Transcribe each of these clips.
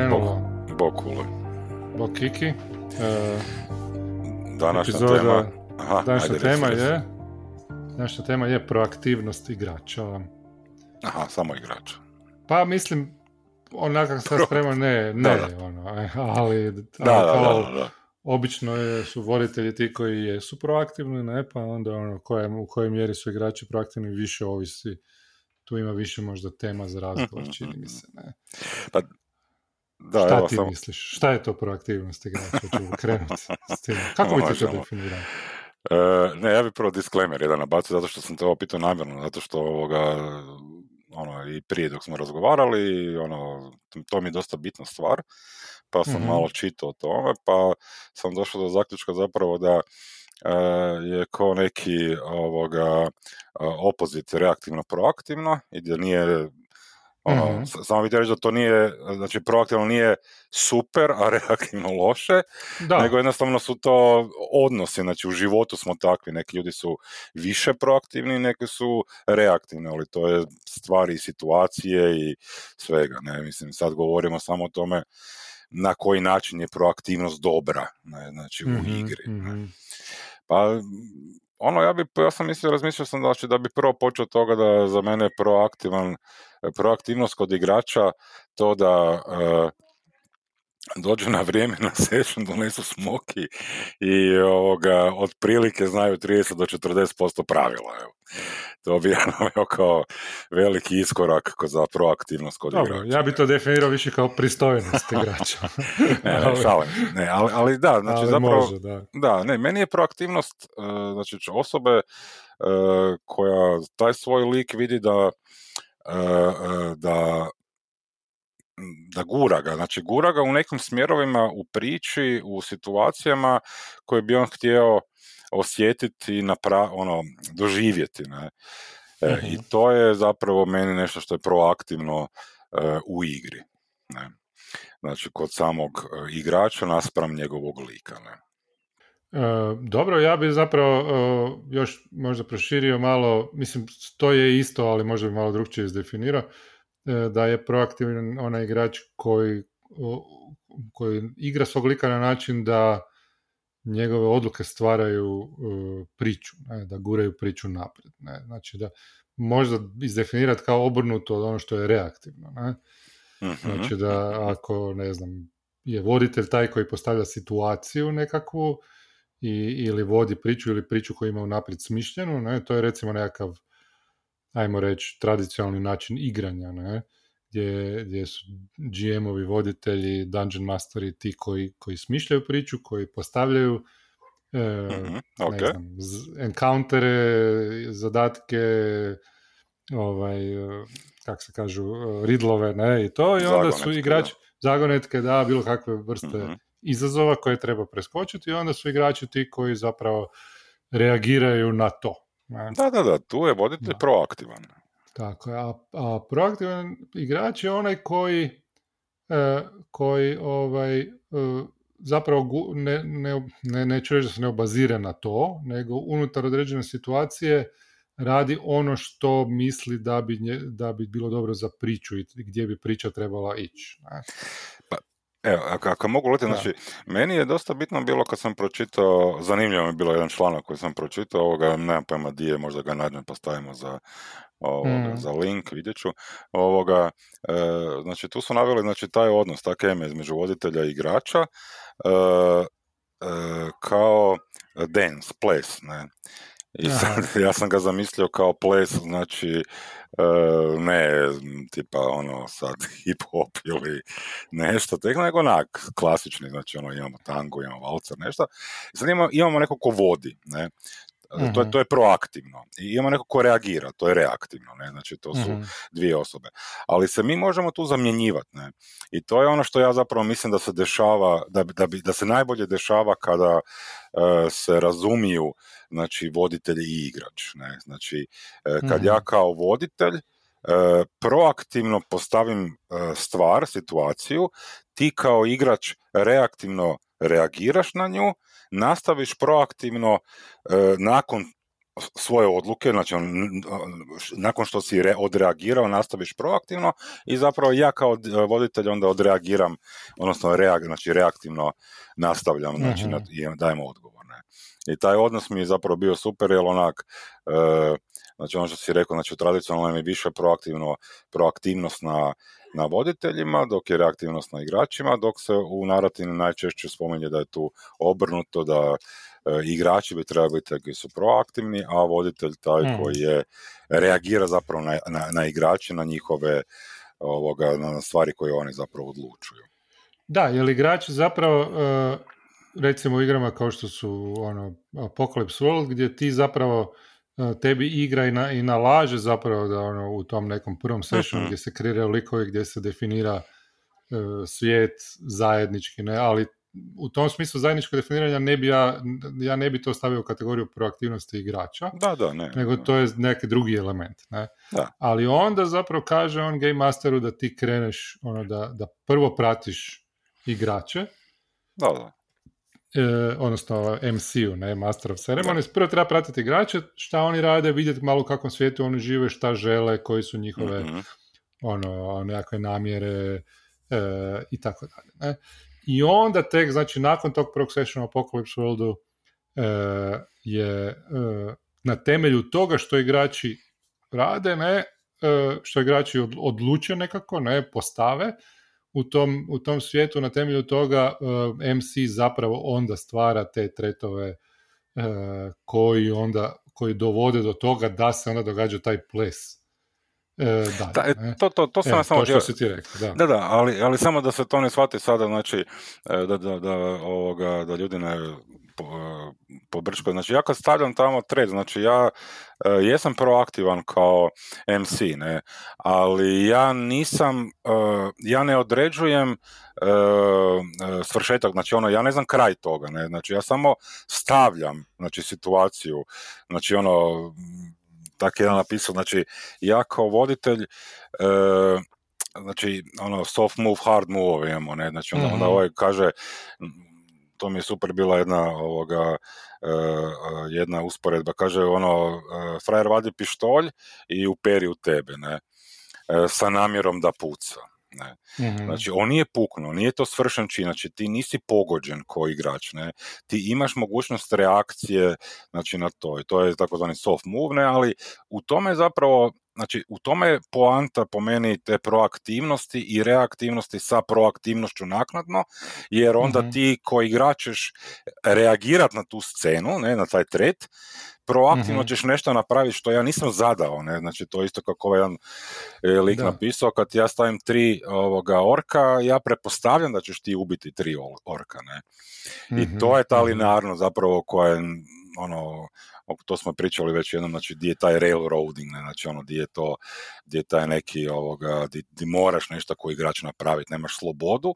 Krenulo. Bokule. Bokiki. E, Današnja epizoda- tema... Aha, današnja ajde, tema je Današnja tema je proaktivnost igrača. Aha, samo igrač. Pa mislim, onako sam Pro- spreman, ne, ne, Da, da. ono, e, ali, Da, kao da, da. obično je, su voditelji ti koji jesu proaktivni, ne, pa onda ono, koje, u kojoj mjeri su igrači proaktivni više ovisi, tu ima više možda tema za razgovor, Mhm, čini mhm. mi se, ne. Da, Šta evo, ti samo... misliš? Šta je to proaktivnost igrača? Ću krenuti s tim. Kako bi ti to definirao? E, ne, ja bih prvo disclaimer jedan nabacio, zato što sam te ovo pitao namjerno, zato što ovoga, ono, i prije dok smo razgovarali, ono, to mi je dosta bitna stvar, pa sam Mhm. malo čitao o tome, pa sam došao do zaključka zapravo da e, je ko neki ovoga e, opozit reaktivno proaktivno i da nije ono, Mhm. s- samo bih reći da to nije, znači proaktivno nije super, a reaktivno loše, Da, nego jednostavno su to odnosi, znači u životu smo takvi, neki ljudi su više proaktivni, neki su reaktivni, ali to je stvari i situacije i svega, ne, mislim, sad govorimo samo o tome na koji način je proaktivnost dobra, ne, znači u Mhm, igri. ne. mhm. Pa, ono, ja bi, ja sam mislio, razmišljao sam znači, da bi prvo počeo toga da za mene proaktivan, proaktivnost kod igrača to da dođe na vrijeme na session, donesu smoki i ovoga, otprilike znaju 30 do 40% pravila. Evo. To bi ja naveo kao veliki iskorak ko- za proaktivnost kod Dobro, igrača. ja bi to definirao više kao pristojnost igrača. Ne, ne, Ali- šalim se. ne, ali, ali da, znači ali zapravo... može, da. Da, ne, meni je proaktivnost, e, znači osobe e, koja taj svoj lik vidi da e, da da gura ga, znači gura ga u nekim smjerovima u priči, u situacijama koje bi on htio osjetiti i napra- ono, doživjeti. Ne? E, Mhm. I to je zapravo meni nešto što je proaktivno e, u igri. Ne? Znači, kod samog e, igrača naspram njegovog lika. Ne? E, dobro, ja bi zapravo e, još možda proširio malo, mislim, to je isto, ali možda bi malo drugčije izdefinirao, da je proaktivan onaj igrač koji, koji igra svog lika na način da njegove odluke stvaraju e, priču, ne, da guraju priču naprijed. Ne, znači da možda izdefinirati kao obrnuto od ono što je reaktivno. Ne. Mhm. Znači da ako, ne znam, je voditelj taj koji postavlja situaciju nekakvu i, ili vodi priču ili priču koju ima unaprijed smišljenu, ne, to je recimo nekakav, ajmo reći, tradicionalni način igranja, ne, gdje, gdje su GM-ovi, voditelji, Dungeon Masteri ti koji, koji smišljaju priču, koji postavljaju e, Mhm, ne ok. znam, z- encountere, zadatke, ovaj, e, kak se kažu, e, ridlove, ne, i to, i onda su Zagonetke, igrači, zagonetke, da, bilo kakve vrste Mhm. izazova koje treba preskočiti i onda su igrači ti koji zapravo reagiraju na to. Ne. Da, da, da, tu je voditelj Da. proaktivan. Tako je, a, a proaktivan igrač je onaj koji e, koji ovaj, e, zapravo gu- ne, ne, ne, neću reći da se ne obazira na to, nego unutar određene situacije radi ono što misli da bi, nje, da bi bilo dobro za priču i gdje bi priča trebala ići. ne. Evo, ako, ako mogu leti, Da. znači, meni je dosta bitno bilo kad sam pročitao, zanimljivo mi je bilo jedan članak koji sam pročitao, ovoga, nemam pojma di je, možda ga nađem pa stavimo za, ovoga, Mm. za link, vidjet ću. Ovoga, e, znači, tu su naveli znači, taj odnos, ta kemija između voditelja i igrača, e, e, kao dance, ples, ne. I sad, ja sam ga zamislio kao ples, znači, e, ne tipa ono sad hip hop ili nešto, tek nego onak klasični, znači ono imamo tango, imamo valcer, nešto. Sad imamo, imamo neko ko vodi, ne. To, je, Mhm. to je proaktivno. I imamo neko ko reagira, to je reaktivno, ne. Znači to su Mhm. dvije osobe. Ali se mi možemo tu zamjenjivati, ne. I to je ono što ja zapravo mislim da se dešava, da, da, bi, da se najbolje dešava kada e, se razumiju znači voditelj i igrač. Ne? Znači, e, kad Mhm. ja kao voditelj e, proaktivno postavim e, stvar, situaciju, ti kao igrač reaktivno reagiraš na nju, nastaviš proaktivno e, nakon svoje odluke, znači on, nakon što si re, odreagirao, nastaviš proaktivno i zapravo ja kao voditelj onda odreagiram, odnosno reag, znači reaktivno nastavljam, znači mm i dajem odgovor. Ne. I taj odnos mi je zapravo bio super, jer onak, e, znači ono što si rekao, znači tradicionalno je više proaktivno, proaktivnost na, na voditeljima, dok je reaktivnost na igračima, dok se u narativu najčešće spominje da je tu obrnuto, da E, igrači bi trebali biti koji su proaktivni, a voditelj taj hmm. koji je reagira zapravo na, na, na igrače, na njihove ovoga, na stvari koje oni zapravo odlučuju. Da, jer igrači zapravo e, recimo u igrama kao što su ono, Apocalypse World gdje ti zapravo tebi igra i, na, i nalaže zapravo da ono, u tom nekom prvom sessionu mhm. gdje se kreiraju likovi, gdje se definira svijet zajednički, ne, ali u tom smislu zajedničkog definiranja ne bi ja, ja ne bi to stavio u kategoriju proaktivnosti igrača, da, da, ne, nego to je neki drugi element. Ne? Da. Ali onda zapravo kaže on Game Masteru da ti kreneš, ono, da, da prvo pratiš igrače, da, da. E, odnosno MC-u, ne, Master of Ceremonies, prvo treba pratiti igrače, šta oni rade, vidjeti malo u kakvom svijetu oni žive, šta žele, koji su njihove mm ono, nekakve namjere e, i tako dalje. Ne? I onda tek, znači nakon tog prvog sessiona Apocalypse Worldu e, je e, na temelju toga što igrači rade, ne, e, što igrači odluče nekako, ne, postave, u tom, u tom svijetu na temelju toga MC zapravo onda stvara te tretove koji onda koji dovode do toga da se onda događa taj ples E, da, da, e, to, to, to sam e, samo to što si ti rekao, da. Da, da, ali, ali samo da se to ne shvati sada, znači, e, da, da, da, ovoga, da ljudi ne po, Znači, ja kad stavljam tamo thread, znači ja jesam proaktivan kao MC, ne, ali ja nisam, ja ne određujem svršetak, znači ono, ja ne znam kraj toga, ne, znači ja samo stavljam, znači situaciju, znači ono, tako jedan napisao, znači ja kao voditelj, e, znači ono soft move, hard move imamo, ne, znači onda, mm ovaj kaže, to mi je super bila jedna ovoga, e, jedna usporedba, kaže ono, e, frajer vadi pištolj i uperi u tebe, ne, sa namjerom da puca. Ne. mm Znači, on nije puknuo, nije to svršen čin, znači ti nisi pogođen ko igrač, ne. Ti imaš mogućnost reakcije znači, na to i to je takozvani soft move, ne, ali u tome zapravo Znači, u tome je poanta po meni te proaktivnosti i reaktivnosti sa proaktivnošću naknadno, jer onda mhm. ti koji igrač ćeš reagirati na tu scenu, ne, na taj tret, proaktivno mm ćeš nešto napraviti što ja nisam zadao, ne, znači to isto kako ovaj jedan e, lik napisao, kad ja stavim tri ovoga orka, ja pretpostavljam da ćeš ti ubiti tri orka, ne. I mhm, to je ta mhm. linearnost zapravo koja je ono, to smo pričali već jednom, znači gdje je taj railroading, ne, znači ono, gdje je to, gdje je taj neki, ovoga, gdje, moraš nešto koji igrač napraviti, nemaš slobodu,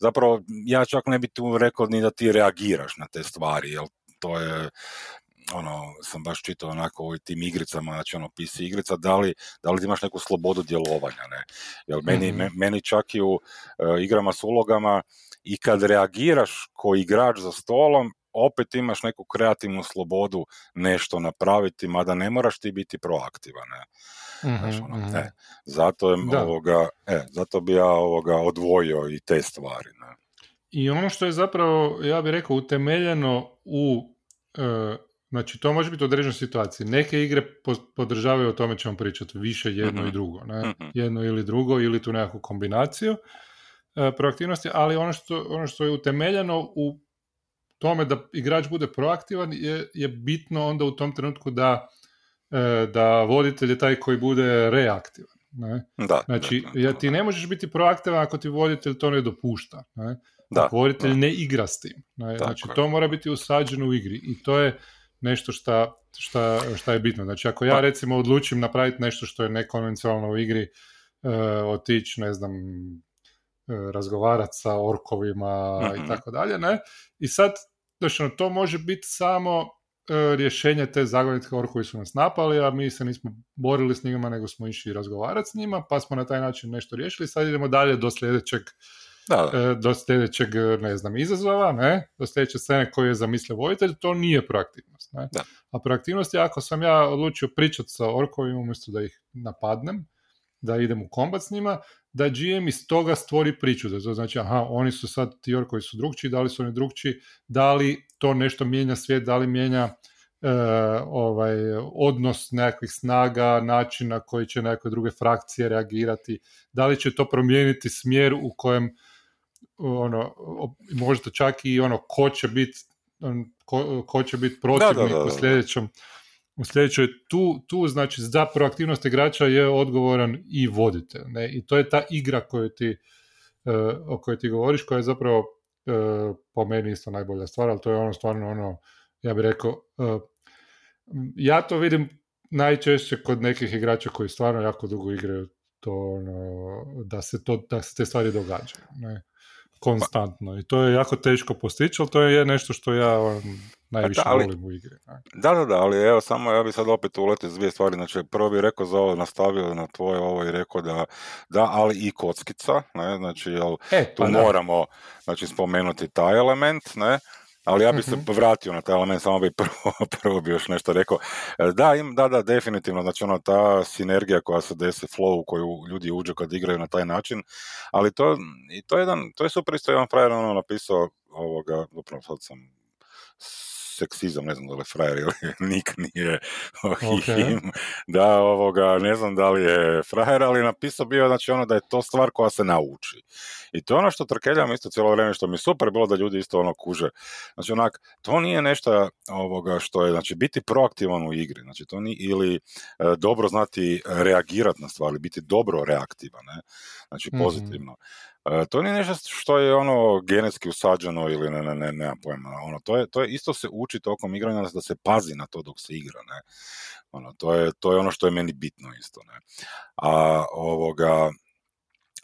zapravo ja čak ne bi tu rekao ni da ti reagiraš na te stvari, jer to je, ono, sam baš čitao onako u tim igricama, znači ono, PC igrica, da li, da li imaš neku slobodu djelovanja, ne? Jer meni, mm meni čak i u uh, igrama s ulogama i kad reagiraš ko igrač za stolom, opet imaš neku kreativnu slobodu nešto napraviti, mada ne moraš ti biti proaktivan. Ne? mm ono, mhm. e, zato, je, ovoga, e, zato bi ja ovoga odvojio i te stvari. Ne? I ono što je zapravo, ja bih rekao, utemeljeno u e, Znači, to može biti određena situacija. Neke igre podržavaju, o tome ćemo pričati, više jedno i mhm. drugo. Ne? Mhm. Jedno ili drugo, ili tu nekakvu kombinaciju e, proaktivnosti, ali ono što, ono što je utemeljeno u tome da igrač bude proaktivan je, je bitno onda u tom trenutku da, e, da voditelj je taj koji bude reaktivan. Ne? Da, znači, ja, ti ne možeš biti proaktivan ako ti voditelj to ne dopušta. Ne? Da, voditelj ne igra s tim. Ne? Znači, to mora biti usađeno u igri i to je nešto šta, šta, šta je bitno. Znači, ako ja pa- recimo odlučim napraviti nešto što je nekonvencionalno u igri, uh, otići, ne znam, E, razgovarati sa orkovima i tako dalje, ne? I sad, znači, to može biti samo e, rješenje te zagonitke orkovi su nas napali, a mi se nismo borili s njima, nego smo išli razgovarati s njima, pa smo na taj način nešto riješili. Sad idemo dalje do sljedećeg da, e, do sljedećeg, ne znam, izazova, ne? do sljedeće scene koje je zamislio vojitelj, to nije proaktivnost. Ne? A proaktivnost je ako sam ja odlučio pričati sa orkovima umjesto da ih napadnem, da idem u kombat s njima, da GM iz toga stvori priču. Da to znači, aha, oni su sad ti orkovi su drugčiji, da li su oni drugčiji, da li to nešto mijenja svijet, da li mijenja e, ovaj, odnos nekakvih snaga, način na koji će neke druge frakcije reagirati, da li će to promijeniti smjer u kojem ono, možda čak i ono ko će biti ko, ko, će biti protivnik u sljedećem u sljedećoj, tu, tu znači za proaktivnost igrača je odgovoran i voditelj. Ne? I to je ta igra koju ti, uh, o kojoj ti govoriš, koja je zapravo uh, po meni isto najbolja stvar, ali to je ono stvarno ono, ja bih rekao, uh, ja to vidim najčešće kod nekih igrača koji stvarno jako dugo igraju to ono, da se, to, da se te stvari događaju. Ne? Konstantno i to je jako teško postići, ali to je nešto što ja on, najviše da, ali, volim u igri. Da, da, da, ali evo samo ja bih sad opet uletio dvije stvari, znači prvo bih rekao za ovo, nastavio na tvoje ovo i rekao da, da ali i kockica, ne, znači jel, e, tu pa moramo znači, spomenuti taj element, ne, ali ja bih se mhm. vratio na taj element, samo bih prvo, prvo bi još nešto rekao. E, da, im, da, da, definitivno, znači ono, ta sinergija koja se desi, flow u koju ljudi uđu kad igraju na taj način, ali to, i to je jedan, to je super isto jedan frajer ono napisao ovoga, upravo sad sam seksizam, ne znam da li je frajer ili nik nije okay. da ovoga, ne znam da li je frajer, ali napisao bio znači ono da je to stvar koja se nauči. I to je ono što trkeljam isto cijelo vrijeme, što mi je super bilo da ljudi isto ono kuže. Znači onak, to nije nešto ovoga što je, znači biti proaktivan u igri, znači to ni ili e, dobro znati reagirati na stvari, biti dobro reaktivan, ne? znači mhm. pozitivno. E, to nije nešto što je ono genetski usađeno ili ne, ne, ne, nemam pojma. Ono, to, je, to je isto se uči tokom igranja da se pazi na to dok se igra. Ne? Ono, to, je, to je ono što je meni bitno isto. Ne? A ovoga,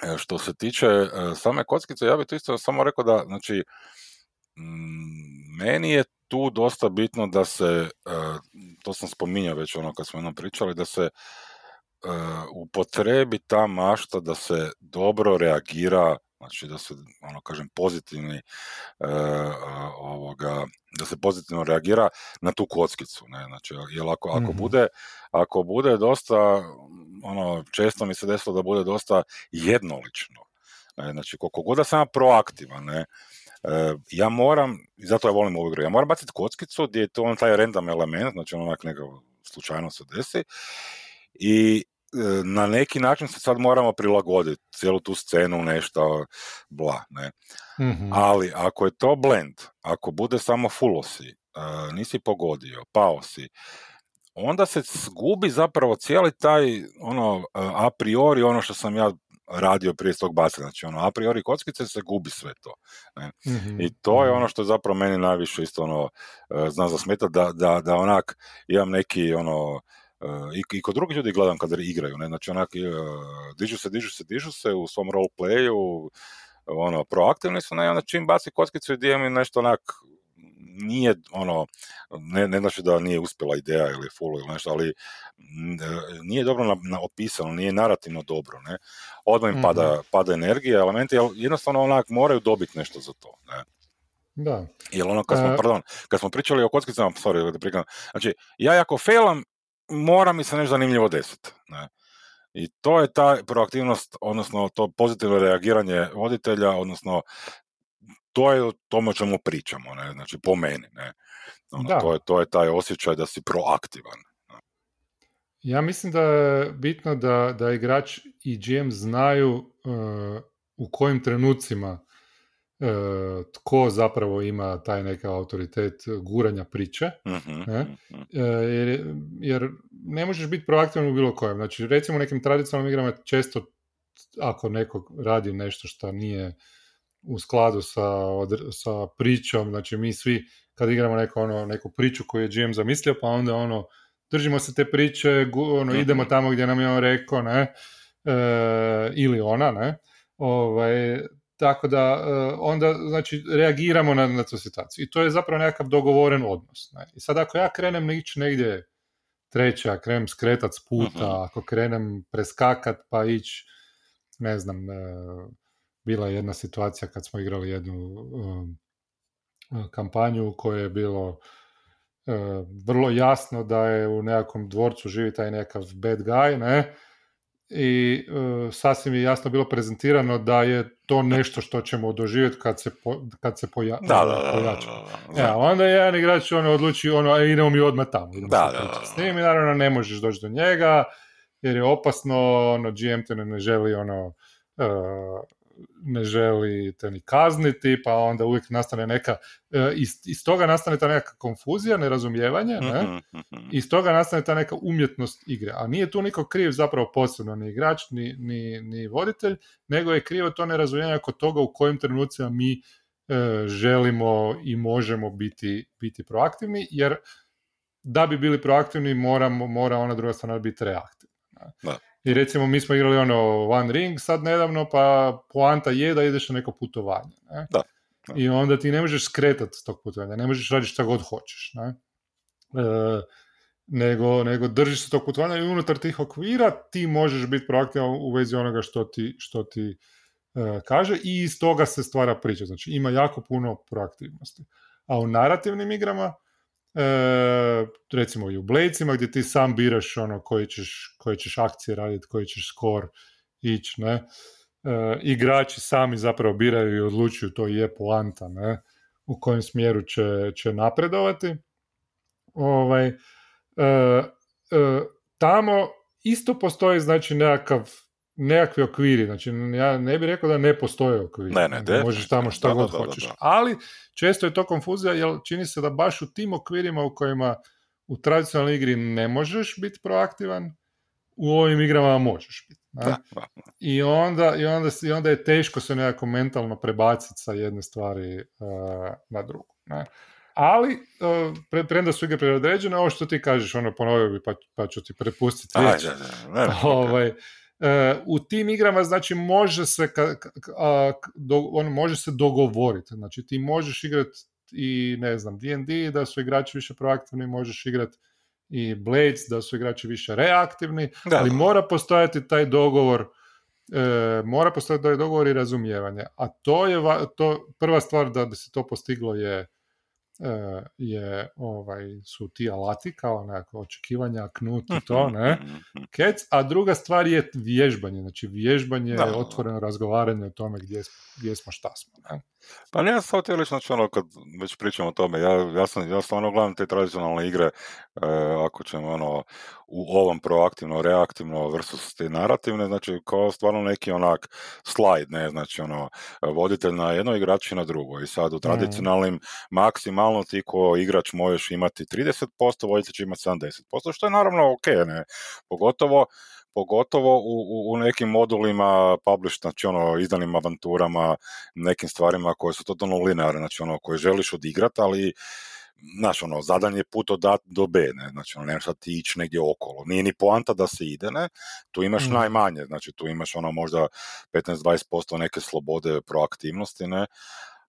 e, što se tiče e, same kockice, ja bih to isto samo rekao da, znači, mm, meni je tu dosta bitno da se, to sam spominjao već ono kad smo jednom pričali, da se upotrebi ta mašta da se dobro reagira znači da se ono kažem pozitivni uh, ovoga da se pozitivno reagira na tu kockicu ne znači jel ako, ako mhm. bude ako bude dosta ono često mi se desilo da bude dosta jednolično ne? znači koliko god da sam proaktivan ne ja moram, i zato ja volim ovu igru, ja moram baciti kockicu gdje je to on taj random element, znači onak neka slučajno se desi i na neki način se sad moramo prilagoditi cijelu tu scenu, nešto bla, ne. mm Ali ako je to blend, ako bude samo fulosi, uh, nisi pogodio, pao si, onda se gubi zapravo cijeli taj ono e, a priori ono što sam ja radio prije tog bacanja, znači ono a priori kockice se gubi sve to. Ne? Mhm, I to je mhm. ono što je zapravo meni najviše isto ono zna zasmeta da, da, da onak imam neki ono i, i kod drugih ljudi gledam kada igraju, ne, znači onak, dižu se, dižu se, dižu se u svom roleplayu, ono, proaktivni su, ne, onda čim baci kockicu i mi nešto onak, nije ono, ne, ne znači da nije uspjela ideja ili full ili nešto, ali nije dobro na, na opisano, nije narativno dobro, ne. Odmah im pada, mhm. pada energija, elementi, ali jednostavno onak moraju dobiti nešto za to, ne. Da. Jel ono, kad smo, uh, pardon, kad smo pričali o kockicama, sorry, da prikam, znači, ja ako failam, mora mi se nešto zanimljivo desiti. Ne? I to je ta proaktivnost, odnosno to pozitivno reagiranje voditelja, odnosno to je o tome o čemu pričamo, ne? znači po meni. Ne? Ono, to, je, to je taj osjećaj da si proaktivan. Ja mislim da je bitno da, da igrač i GM znaju uh, u kojim trenucima tko zapravo ima taj neka autoritet guranja priče. Uh-huh, uh-huh. jer, jer ne možeš biti proaktivan u bilo kojem. Znači, recimo u nekim tradicionalnim igrama često ako neko radi nešto što nije u skladu sa, sa pričom, znači mi svi kad igramo neko, ono, neku priču koju je GM zamislio, pa onda ono, držimo se te priče, ono, idemo tamo gdje nam je on rekao, ne, e, ili ona, ne, ovaj, tako da e, onda znači reagiramo na, na tu situaciju. I to je zapravo nekakav dogovoren odnos. Ne? I sad ako ja krenem ići negdje treće, a krenem skretat s puta, uh ako krenem preskakat pa ići, ne znam, e, bila je jedna situacija kad smo igrali jednu um, kampanju u kojoj je bilo vrlo jasno da je u nekakvom dvorcu živi taj nekakav bad guy, ne, i sasvim je jasno bilo prezentirano da je to nešto što ćemo doživjeti kad se, po, kad se poja, da, da, pojača. Da, ja, onda je jedan igrač ono, odluči, ono, e, idemo mi odmah tamo, idemo da, s njim i naravno ne možeš doći do njega, jer je opasno, ono, GM te ne želi ono, ne želi te ni kazniti, pa onda uvijek nastane neka, e, iz, iz toga nastane ta neka konfuzija, nerazumijevanje, ne? Mhm, mhm. iz toga nastane ta neka umjetnost igre. A nije tu niko kriv zapravo posebno, ni igrač, ni, ni, ni voditelj, nego je krivo to nerazumijevanje kod toga u kojim trenucima mi e, želimo i možemo biti, biti proaktivni, jer da bi bili proaktivni moramo, mora ona druga strana biti reaktivna. Da. I recimo mi smo igrali ono One Ring sad nedavno, pa poanta je da ideš na neko putovanje. Ne? Da, I onda ti ne možeš skretati s tog putovanja, ne možeš raditi šta god hoćeš. Ne? E, nego, nego držiš se tog putovanja i unutar tih okvira ti možeš biti proaktivan u vezi onoga što ti, što ti e, kaže i iz toga se stvara priča. Znači ima jako puno proaktivnosti. A u narativnim igrama e, recimo i u Bladesima gdje ti sam biraš ono koji ćeš, koje ćeš akcije raditi, koji ćeš skor ići, ne. E, igrači sami zapravo biraju i odlučuju, to je poanta, ne, u kojem smjeru će, će napredovati. Ovaj, e, e, tamo isto postoji znači nekakav nekakvi okviri, znači ja ne bih rekao da ne postoje okviri, ne, ne, možeš tamo šta god hoćeš, ali često je to konfuzija jer čini se da baš u tim okvirima u kojima u tradicionalnoj igri ne možeš biti proaktivan, u ovim igrama možeš biti. I, onda, i, onda, I onda je teško se nekako mentalno prebaciti sa jedne stvari uh, na drugu. Ne? Ali, uh, pre, premda su igre preodređene, ovo što ti kažeš, ono ponovio bi pa, pa ću ti prepustiti riječ. Ovaj, u tim igrama znači može se do, on može se dogovoriti znači ti možeš igrati i ne znam D&D da su igrači više proaktivni možeš igrati i Blades da su igrači više reaktivni ali mora postojati taj dogovor e, mora postojati taj dogovor i razumijevanje. A to je to prva stvar da bi se to postiglo je E, je, ovaj, su ti alati kao nekako očekivanja, knut i to, ne, kec, a druga stvar je vježbanje, znači vježbanje, da, otvoreno razgovaranje o tome gdje, gdje smo, šta smo, ne. Pa ne, sam htjeli, znači ono, kad već pričamo o tome, ja, ja, sam, ja stvarno gledam te tradicionalne igre, e, ako ćemo ono, u ovom proaktivno, reaktivno versus te narativne, znači kao stvarno neki onak slajd, ne, znači ono, voditelj na jednoj igrači na drugoj. I sad u tradicionalnim maksimalno ti ko igrač možeš imati 30%, voditelj će imati 70%, što je naravno ok, ne, pogotovo pogotovo u, u, nekim modulima publish, znači ono, izdanim avanturama, nekim stvarima koje su totalno linearne, znači ono, koje želiš odigrati, ali znaš, ono, zadan je put od A do B, ne, znači, ono, nemaš sad ti ići negdje okolo. Nije ni poanta da se ide, ne, tu imaš mm. najmanje, znači, tu imaš, ono, možda 15-20% neke slobode proaktivnosti, ne,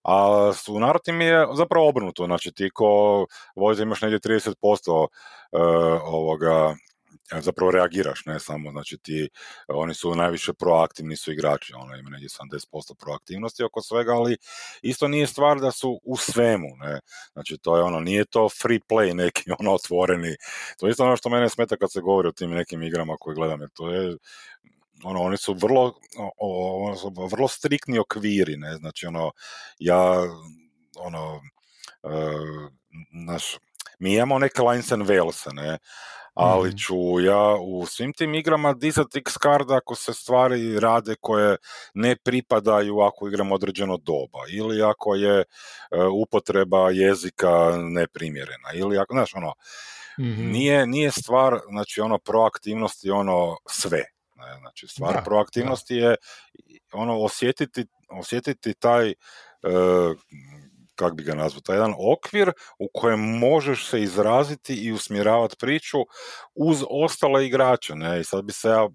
a u mi je zapravo obrnuto, znači ti ko vojze imaš negdje 30% uh, e, ovoga zapravo reagiraš, ne samo, znači ti, oni su najviše proaktivni su igrači, ono ima negdje 70% proaktivnosti oko svega, ali isto nije stvar da su u svemu, ne, znači to je ono, nije to free play neki, ono, otvoreni, to je isto ono što mene smeta kad se govori o tim nekim igrama koje gledam, jer to je, ono, oni su vrlo, o, su vrlo striktni okviri, ne, znači ono, ja, ono, uh, naš, mi imamo neke lines and veils, ne, ali mhm. ću ja u svim tim igrama dizati x card ako se stvari rade koje ne pripadaju ako igram određeno doba ili ako je e, upotreba jezika neprimjerena ili ako, znaš, ono, mhm. nije, nije stvar, znači, ono, proaktivnosti, ono, sve. Ne? Znači, stvar proaktivnosti je ono, osjetiti, osjetiti taj e, kak bi ga nazvao, taj jedan okvir u kojem možeš se izraziti i usmjeravati priču uz ostale igrače. Ne? I sad bi se ja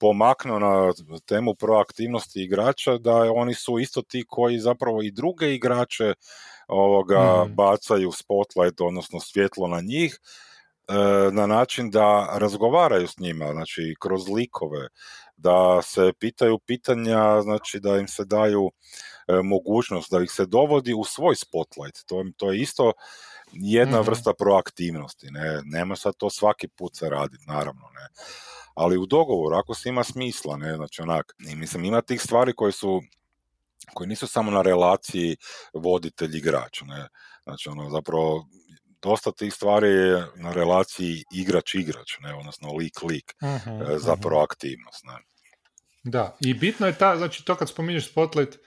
pomaknuo na temu proaktivnosti igrača, da oni su isto ti koji zapravo i druge igrače ovoga mm. bacaju spotlight, odnosno svjetlo na njih, e, na način da razgovaraju s njima, znači kroz likove, da se pitaju pitanja, znači da im se daju mogućnost da ih se dovodi u svoj spotlight. To, to je isto jedna mhm. vrsta proaktivnosti, ne, nema sad to svaki put se raditi, naravno, ne. Ali u dogovoru, ako se ima smisla, ne, znači onak, mislim, ima tih stvari koje su koji nisu samo na relaciji voditelj-igrač, ne, znači ono, zapravo dosta tih stvari je na relaciji igrač-igrač, ne, odnosno lik-lik uh za proaktivnost, ne. Da, i bitno je ta, znači to kad spominješ Spotlight,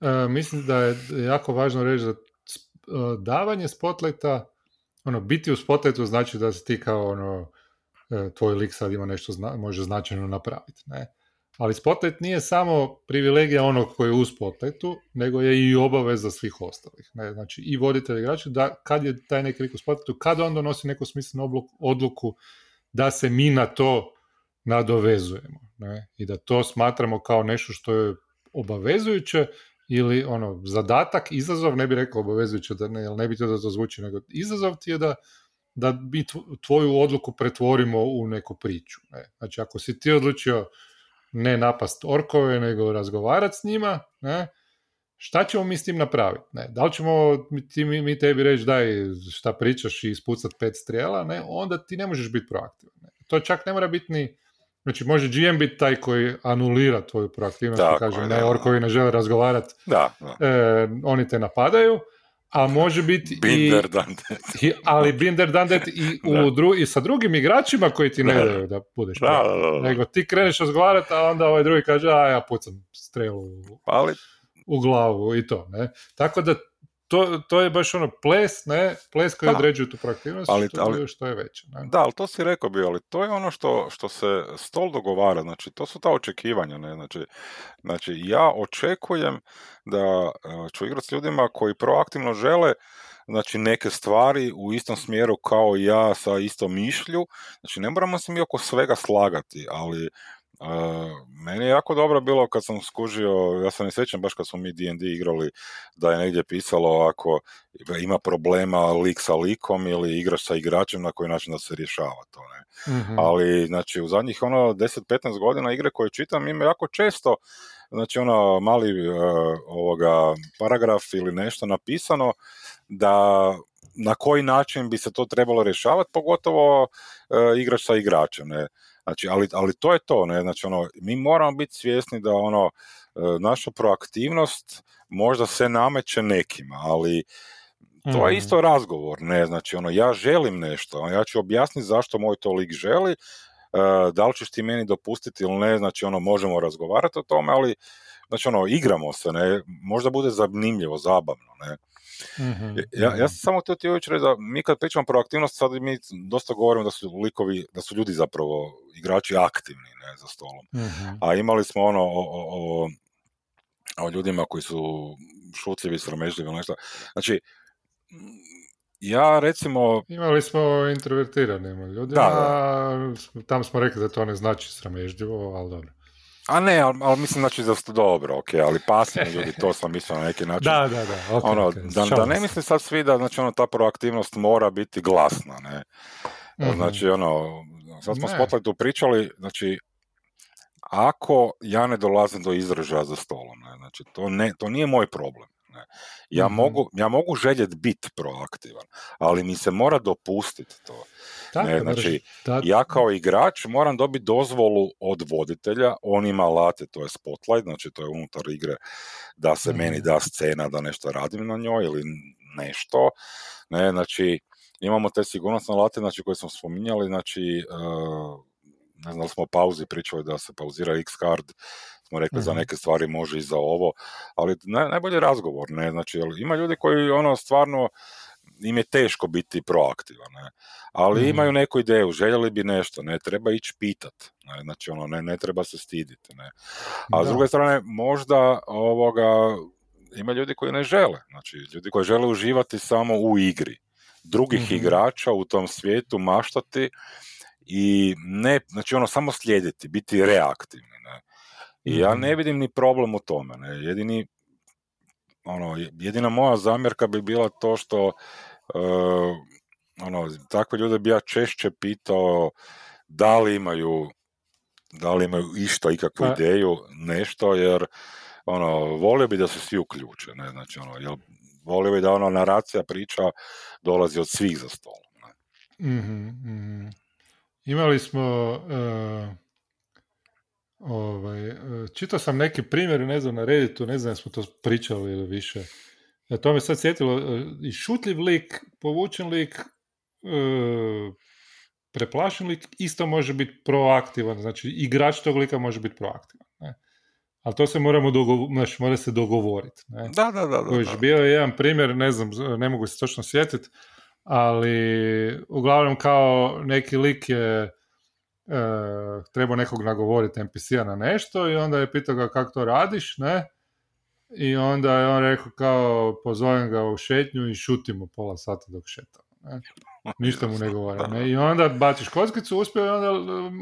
uh, mislim da je jako važno reći da uh, davanje Spotlighta, ono, biti u Spotlightu znači da si ti kao ono, uh, tvoj lik sad ima nešto zna, može značajno napraviti, ne. Ali Spotlight nije samo privilegija onog koji je u Spotlightu, nego je i obaveza svih ostalih. Ne? Znači i voditelj igrača, da kad je taj neki lik u Spotlightu, kad on donosi neku smislenu odluku da se mi na to nadovezujemo. Ne? I da to smatramo kao nešto što je obavezujuće ili ono zadatak, izazov, ne bi rekao obavezujuće, da ne, ne bi to da to zvuči, nego izazov ti je da, da mi tvoju odluku pretvorimo u neku priču. Ne? Znači ako si ti odlučio ne napast orkove, nego razgovarati s njima, ne? šta ćemo mi s tim napraviti? Ne? Da li ćemo ti, mi, mi tebi reći daj šta pričaš i ispucat pet strijela, ne? onda ti ne možeš biti proaktivan. Ne? To čak ne mora biti ni Znači može GM biti taj koji anulira tvoju proaktivnost i kaže ne, orkovi ne žele razgovarati, da, E, oni te napadaju, a može biti Binder i, ali Binder Dandet i, u dru, i sa drugim igračima koji ti ne daju da budeš da, nego ti kreneš razgovarati, a onda ovaj drugi kaže a ja pucam strelu ali... u glavu i to. Ne? Tako da to, to je baš ono ples, ne, ples koji da. određuje tu proaktivnost, ali, što, ali, što je veće. Ne? Da, ali to si rekao bi, ali to je ono što, što se stol dogovara, znači to su ta očekivanja, ne, znači, znači ja očekujem da e, ću igrati s ljudima koji proaktivno žele znači neke stvari u istom smjeru kao ja sa istom mišlju, znači ne moramo se mi oko svega slagati, ali meni je jako dobro bilo kad sam skužio, ja sam ne sjećam baš kad smo mi D&D igrali, da je negdje pisalo ako ima problema lik sa likom ili igrač sa igračem, na koji način da se rješava to. Ne? Mhm. Ali, znači, u zadnjih ono 10-15 godina igre koje čitam ima jako često znači ono mali uh, ovoga paragraf ili nešto napisano da na koji način bi se to trebalo rješavati, pogotovo uh, igrač sa igračem. Ne? Znači, ali, ali to je to, ne, znači ono, mi moramo biti svjesni da ono, e, naša proaktivnost možda se nameće nekima, ali to je mhm. isto razgovor, ne, znači ono, ja želim nešto, ja ću objasniti zašto moj to lik želi, e, da li ćeš ti meni dopustiti ili ne, znači ono, možemo razgovarati o tome, ali znači ono, igramo se, ne, možda bude zanimljivo, zabavno, ne. Mm-hmm. Ja, ja sam samo htio ti reći da mi kad pričamo proaktivnost, sad mi dosta govorimo da su likovi, da su ljudi zapravo igrači aktivni ne, za stolom. Mm-hmm. A imali smo ono o, o, o, ljudima koji su šutljivi, sramežljivi ili nešto. Znači, ja recimo... Imali smo introvertiranim ljudima, da, da. tam smo rekli da to ne znači sramežljivo, ali dobro. A ne, ali, ali mislim znači da ste dobro, ok, ali pasivni ljudi, to sam mislio na neki način. da, da, da. Okay, ono, okay. Da, da, ne misli sad svi da znači, ono, ta proaktivnost mora biti glasna, ne. Mm-hmm. Znači, ono, sad smo s tu pričali, znači, ako ja ne dolazim do izražaja za stolom, ne, znači, to, ne, to nije moj problem. Ne. Ja, mm-hmm. mogu, ja mogu željeti biti proaktivan, ali mi se mora dopustiti to. Ne, znači, ja kao igrač moram dobiti dozvolu od voditelja, on ima alate, to je spotlight, znači to je unutar igre da se mm-hmm. meni da scena da nešto radim na njoj ili nešto. Ne, znači, imamo te sigurnosne alate znači, koje smo spominjali, znači, uh, ne znam smo o pauzi pričali da se pauzira X-card, smo rekli za mhm. neke stvari može i za ovo, ali naj, najbolji razgovor, ne, znači, ima ljudi koji ono stvarno im je teško biti proaktivan, ne? ali mm. imaju neku ideju, željeli bi nešto, ne treba ići pitat, ne? znači ono, ne, ne treba se stiditi, ne. A s druge strane, možda ovoga, ima ljudi koji ne žele, znači ljudi koji žele uživati samo u igri, drugih mm igrača u tom svijetu, maštati i ne, znači ono, samo slijediti, biti reaktivni, ne. I ja ne mhm. vidim ni problem u tome. Ne. Jedini, ono, jedina moja zamjerka bi bila to što uh, ono, takve ljude bi ja češće pitao da li imaju da li imaju išta, ikakvu pa ideju, nešto, jer ono, volio bi da se svi uključe, ne, znači ono, jel, volio bi da ono naracija priča dolazi od svih za stol. mm mhm. Imali smo uh, ovaj, e, čitao sam neki primjer, ne znam, na Redditu, ne znam smo to pričali ili više. E, to me sad sjetilo, i šutljiv lik, povučen lik, preplašen lik isto može biti proaktivan, znači igrač tog lika može biti proaktivan. Ne? Ali to se moramo dogovoriti, mora se dogovoriti. Ne? Da, da, da. da, da. Bio je jedan primjer, ne znam, ne mogu se točno sjetiti, ali uglavnom kao neki lik je e, trebao nekog nagovoriti NPC-a na nešto i onda je pitao ga kako to radiš, ne? I onda je on rekao kao pozovem ga u šetnju i šutimo pola sata dok šeta. Ne? Ništa mu ne govore. Ne? I onda baciš kockicu, uspio i onda,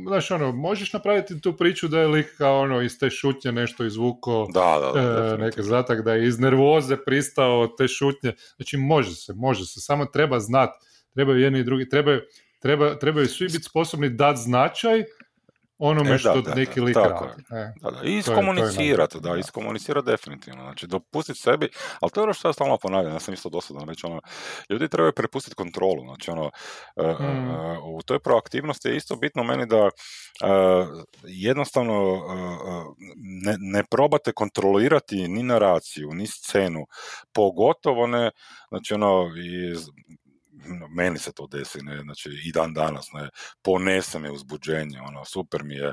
znaš, ono, možeš napraviti tu priču da je lik kao ono iz te šutnje nešto izvuko, da, da, da, e, neki zatak, da je iz nervoze pristao te šutnje. Znači, može se, može se, samo treba znat, trebaju jedni i drugi, trebaju, treba, trebaju svi biti sposobni dati značaj onome e, što da, neki lik radi. E, da, da. I iskomunicirati, da, iskomunicirati definitivno. Znači, dopustiti sebi, ali to je ono što ja stalno ponavljam, ja sam isto dosadan reći, ono, ljudi trebaju prepustiti kontrolu, znači, ono, e, e, mm. u toj proaktivnosti je isto bitno meni da jednostavno ne, ne probate kontrolirati ni naraciju, ni scenu, pogotovo ne, znači, ono, iz, meni se to desi, ne, znači i dan danas, ne, ponese me uzbuđenje, ono, super mi je, e,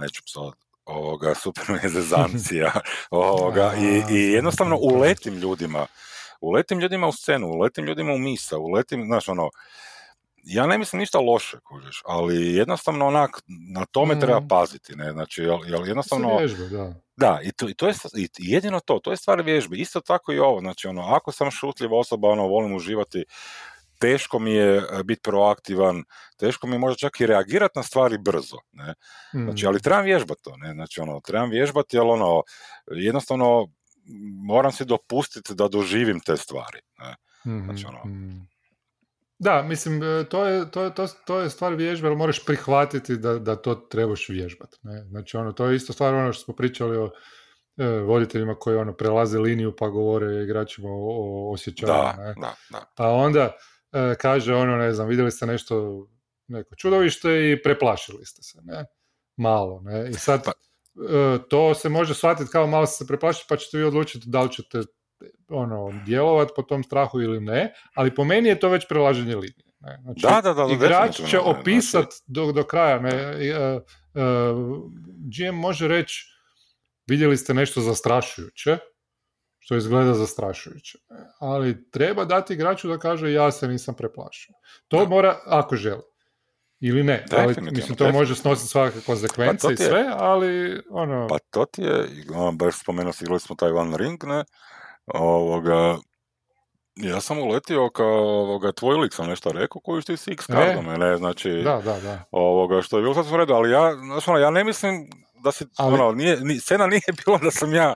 neću sad, ovoga, super mi je zezancija, ovoga, i, i jednostavno uletim ljudima, uletim ljudima u scenu, uletim ljudima u misa, uletim, znaš, ono, ja ne mislim ništa loše, kužiš, ali jednostavno onak, na tome treba mm. paziti, ne, znači, jel, jel jednostavno... Vježbe, da. Da, i to, i to je i jedino to, to je stvar vježbe. Isto tako i ovo, znači ono, ako sam šutljiva osoba, ono, volim uživati, teško mi je e, biti proaktivan, teško mi je možda čak i reagirati na stvari brzo, ne. Znači, ali mm. trebam vježbati to, ne, znači ono, trebam vježbati, jer ono, jednostavno moram si dopustiti da doživim te stvari, ne. Znači, ono, mm-hmm. Da, mislim, e, to je, to, to, to je stvar vježbe, ali moraš prihvatiti da, da to trebaš vježbati. Ne? Znači, ono, to je isto stvar ono što smo pričali o e, voditeljima koji ono, prelaze liniju pa govore igračima o, o osjećanju. Da, ne? da, da. Pa onda e, kaže ono, ne znam, vidjeli ste nešto, neko čudovište i preplašili ste se, ne? Malo, ne? I sad, pa... e, to se može shvatiti kao malo se preplašiti, pa ćete vi odlučiti da li ćete ono, djelovati po tom strahu ili ne, ali po meni je to već prelaženje linije. Ne? Znači, da, da, da, igrač će opisat znači... do, do kraja. Ne? Uh, uh, GM može reći vidjeli ste nešto zastrašujuće, što izgleda zastrašujuće. Ali treba dati igraču da kaže ja se nisam preplašio. To mora, ako želi. Ili ne, ali, mislim, to može snositi svake konsekvence pa i sve, ali ono... Pa to ti je, ono, baš spomenuo si, igrali smo taj One Ring, ne, Ovoga, ja sam uletio kao ovoga, tvoj lik sam nešto rekao koji ti si X kardom, e? ne, znači, da, da, da. Ovoga, što je bilo sasvim redu, ali ja, znači, ja ne mislim da se, ali... ono, nije, ni, scena nije bila da sam ja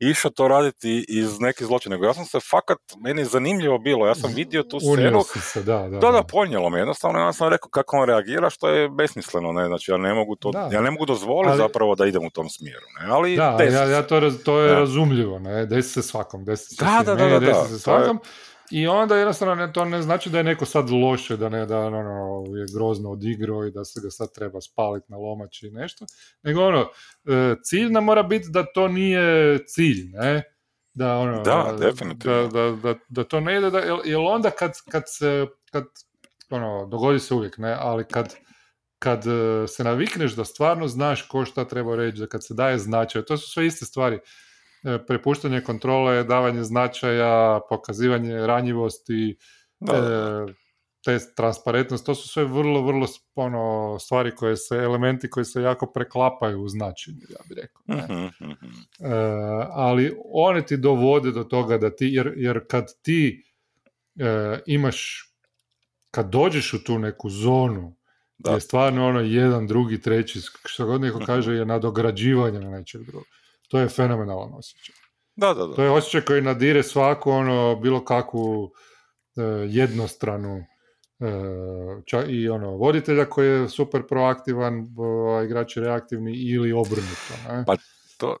išao to raditi iz neke zločine, nego ja sam se fakat, meni je zanimljivo bilo, ja sam vidio tu scenu, se, da, da, da, da, ponijelo me, jednostavno ja sam rekao kako on reagira, što je besmisleno, ne, znači ja ne mogu to, da. ja ne mogu dozvoliti ali... zapravo da idem u tom smjeru, ne, ali da, ja, ja to, to je razumljivo, ne, desi se svakom, desi se da, da, da, da, da, se svakom, i onda jednostavno ne, to ne znači da je neko sad loše, da ne da ono, je grozno odigrao i da se ga sad treba spaliti na lomači i nešto, nego ono, e, cilj nam mora biti da to nije cilj, ne? Da, ono, da, definitivno. Da, da, da, to ne ide, da, jer onda kad, kad se, kad, ono, dogodi se uvijek, ne, ali kad, kad e, se navikneš da stvarno znaš ko šta treba reći, da kad se daje značaj, to su sve iste stvari. E, prepuštanje kontrole, davanje značaja, pokazivanje ranjivosti, e, te transparentnost, to su sve vrlo, vrlo ono, stvari koje se, elementi koji se jako preklapaju u značenju, ja bih rekao. Ne? Mhm, mhm. E, ali one ti dovode do toga da ti, jer, jer kad ti imaš, kad dođeš u tu neku zonu, da. je stvarno ono jedan, drugi, treći, što god neko mhm. kaže, je nadograđivanje na nečeg drugog. To je fenomenalan osjećaj. Da, da, da. To je osjećaj koji nadire svaku ono, bilo kakvu e, jednostranu e, i ono voditelja koji je super proaktivan, a igrači reaktivni ili obrnuto. Ne? Pa To,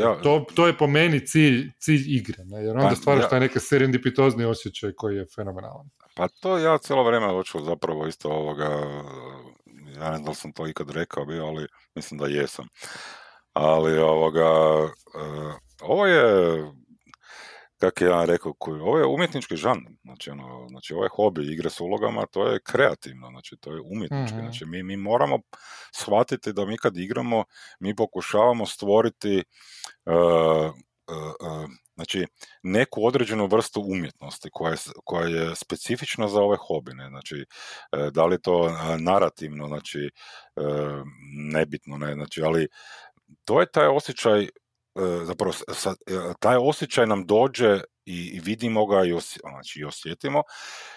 ja, to, to, je po meni cilj, cilj igre, ne? jer onda pa, stvaraš ja, taj neki serendipitozni osjećaj koji je fenomenalan. Pa to ja cijelo vrijeme hoću zapravo isto ovoga, ja ne znam da sam to ikad rekao bio, ali mislim da jesam. Ali ovoga, ovo je kak ja rekao, ovo je umjetnički žan, znači, ono, znači ovo je hobi, igre s ulogama, to je kreativno, znači to je umjetnički, mm znači mi, mi moramo shvatiti da mi kad igramo, mi pokušavamo stvoriti uh, uh, znači neku određenu vrstu umjetnosti koja je, koja je specifična za ove hobine, znači da li to narativno, znači nebitno, ne, znači ali to je taj osjećaj E, zapravo e, taj osjećaj nam dođe i, vidimo ga i, znači, i osjetimo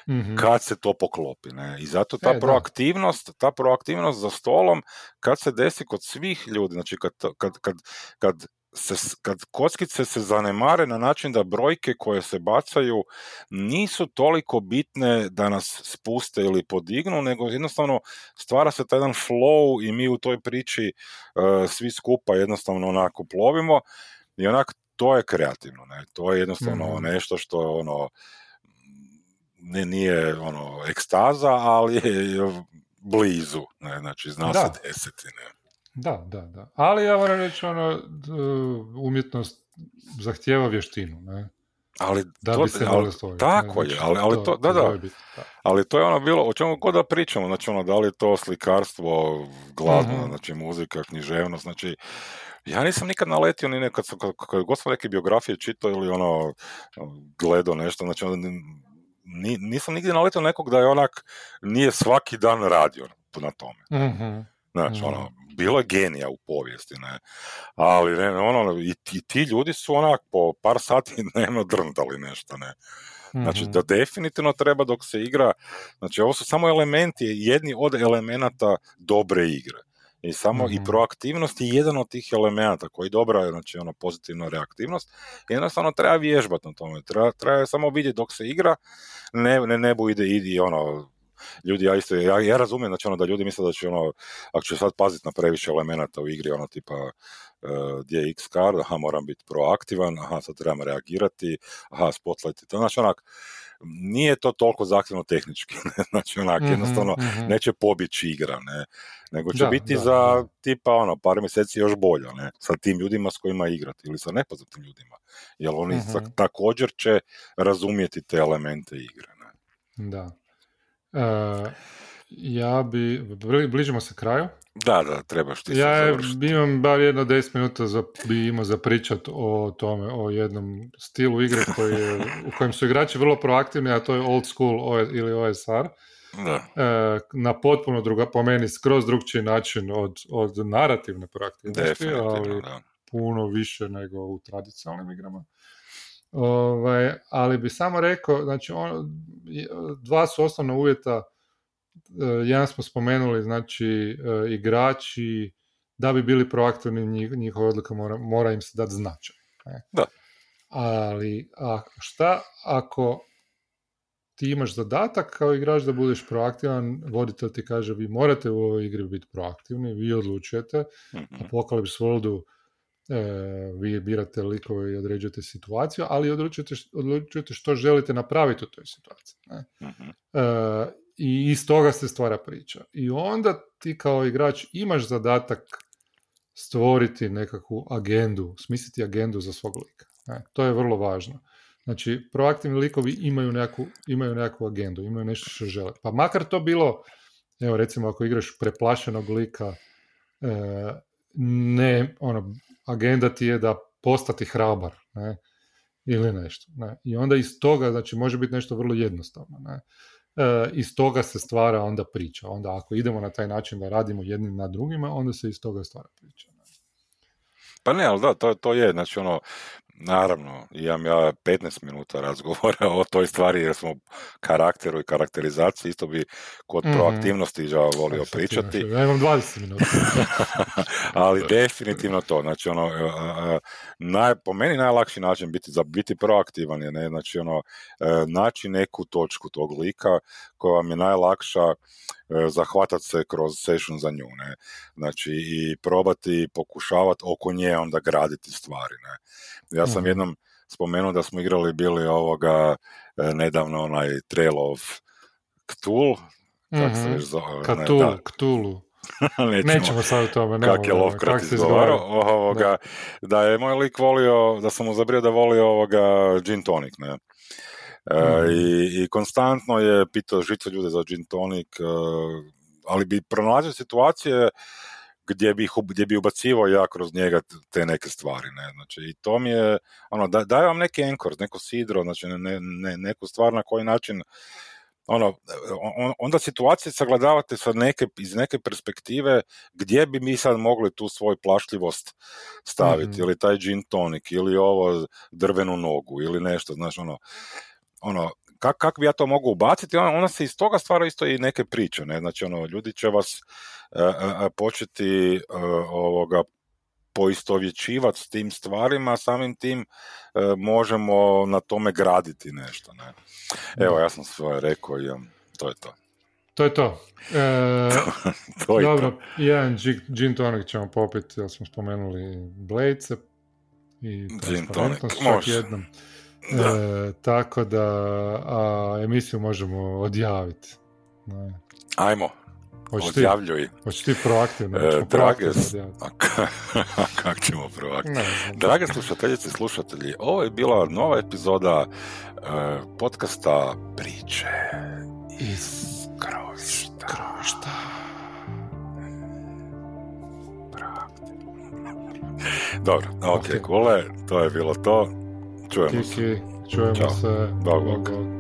mm kad se to poklopi. Ne? I zato ta e, proaktivnost, ta proaktivnost za stolom kad se desi kod svih ljudi, znači kad, kad, kad, kad se, kad kockice se zanemare na način da brojke koje se bacaju nisu toliko bitne da nas spuste ili podignu, nego jednostavno stvara se taj jedan flow i mi u toj priči uh, svi skupa jednostavno onako plovimo i onak to je kreativno, ne? to je jednostavno mm nešto što ono ne, nije ono ekstaza, ali je blizu, ne? znači zna da. se deseti. Ne? Da, da, da. Ali ja moram reći, ono, umjetnost zahtjeva vještinu, ne? Ali da to, bi se ali, tako je, znači, ali, ali to, da, da, ali to je ono bilo, o čemu god da pričamo, znači ono, da li je to slikarstvo, glazba, uh znači muzika, književnost, znači, ja nisam nikad naletio ni nekad, kad, kad god sam neke biografije čitao ili ono, gledao nešto, znači ono, nisam nigdje naletio nekog da je onak, nije svaki dan radio na tome. uh Znači, ono, bilo je genija u povijesti, ne. Ali, ne, ono, i, i ti ljudi su onak po par sati dnevno drndali nešto, ne. Znači, mhm. da definitivno treba dok se igra, znači, ovo su samo elementi, jedni od elemenata dobre igre. I samo i mhm. proaktivnost je jedan od tih elemenata koji dobra je, znači ono pozitivna reaktivnost. Jednostavno treba vježbati na tome. Treba, treba samo vidjeti dok se igra, ne, ne nebu ide idi ono ljudi, ja isto, ja, ja razumijem znači ono da ljudi misle da će ono, ako će sad paziti na previše elemenata u igri, ono tipa uh, gdje je X card, aha, moram biti proaktivan, aha, sad trebam reagirati, aha, spotlight, to znači onak, nije to toliko zahtjevno tehnički, ne? znači onak, mm-hmm, jednostavno mm-hmm. neće pobjeći igra, ne, nego će biti da, za tipa ono, par mjeseci još bolje, ne, sa tim ljudima s kojima igrati ili sa nepoznatim ljudima, jer oni mm-hmm. također će razumjeti te elemente igre, ne. Da. Uh, ja bi, bližimo se kraju. Da, da, trebaš ti Ja imam bar jedno 10 minuta za, bi imao za pričat o tome, o jednom stilu igre koji je, u kojem su igrači vrlo proaktivni, a to je old school ili OSR. Da. Uh, na potpuno druga, po meni, skroz drugčiji način od, od narativne proaktivnosti, ali da. puno više nego u tradicionalnim igrama. Ovaj, ali bi samo rekao, znači on, dva su osnovna uvjeta, e, jedan smo spomenuli, znači e, igrači da bi bili proaktivni njihova odluka mora, mora im se dati značaj. Ne? Da. Ali a šta ako ti imaš zadatak kao igrač da budeš proaktivan, voditelj ti kaže vi morate u ovoj igri biti proaktivni, vi odlučujete, mm-hmm. Apocalypse Worldu vi birate likove i određujete situaciju, ali odlučujete, odlučujete što želite napraviti u toj situaciji. Ne? Mhm. E, I iz toga se stvara priča. I onda ti kao igrač imaš zadatak stvoriti nekakvu agendu, smisliti agendu za svog lika. Ne? To je vrlo važno. Znači, proaktivni likovi imaju nekakvu, imaju nekakvu agendu, imaju nešto što žele. Pa makar to bilo, evo recimo ako igraš preplašenog lika, e, ne, ono, agenda ti je da postati hrabar, ne, ili nešto. Ne. I onda iz toga, znači može biti nešto vrlo jednostavno. Ne. E, iz toga se stvara onda priča. Onda ako idemo na taj način da radimo jednim na drugima, onda se iz toga stvara priča. Ne. Pa ne, ali da, to, to je, znači ono, Naravno, imam ja 15 minuta razgovora o toj stvari jer smo karakteru i karakterizaciji isto bi kod mm proaktivnosti ja volio pričati. Ja imam 20 minuta. Ali definitivno to, znači ono, naj, po meni najlakši način biti, za biti proaktivan je, ne, znači ono, e, naći neku točku tog lika koja vam je najlakša zahvatati se kroz session za nju, ne. Znači i probati pokušavati oko nje onda graditi stvari, ne. Ja sam Mhm. jednom spomenuo da smo igrali bili ovoga e, nedavno onaj Trail of Cthulhu, kako se Mhm. već zove, ne, Cthulhu, da, Cthulhu. nećemo, Nećemo sad o tome. ne kak je Lovecraft izgovarao, izgovara. ovoga, da je moj lik volio, da sam mu zabrio da voli ovoga gin tonic, ne. Mhm. i, I konstantno je pitao žitve ljude za gin tonic, e, ali bi pronalazio situacije gdje bi, gdje bi ubacivao ja kroz njega te neke stvari, ne, znači i to mi je, ono, da, daje vam neki enkor, neko sidro, znači ne, ne, neku stvar na koji način ono, on- onda situacije sagledavate sa neke, iz neke perspektive gdje bi mi sad mogli tu svoju plašljivost staviti, Mhm. ili taj gin tonic, ili ovo drvenu nogu, ili nešto, znaš, ono, ono, kak, kak bi ja to mogu ubaciti, onda, onda se iz toga stvara isto i neke priče, ne, znači, ono, ljudi će vas e, e, e, početi e, ovoga poistovjećivati s tim stvarima, samim tim e, možemo na tome graditi nešto, ne. Evo, ja sam svoje rekao i imam, to je to. To je to. E, to je dobro, to. jedan gin, tonic ćemo popiti, jer smo spomenuli Blade i transparentnost čak jednom. Da. E, tako da a, emisiju možemo odjaviti. Ne. Ajmo, Hoćeš odjavljuj. hoćeš ti proaktivno, E, drage, proaktivno a ka- kak ćemo znam. Drage slušateljice i slušatelji, ovo je bila nova epizoda e, podcasta Priče iz krovišta. Krovišta. Dobro, ok, Ok. kule, to je bilo to. Čujemo se. Čujemo Ćao. se. Bog, bog. bog.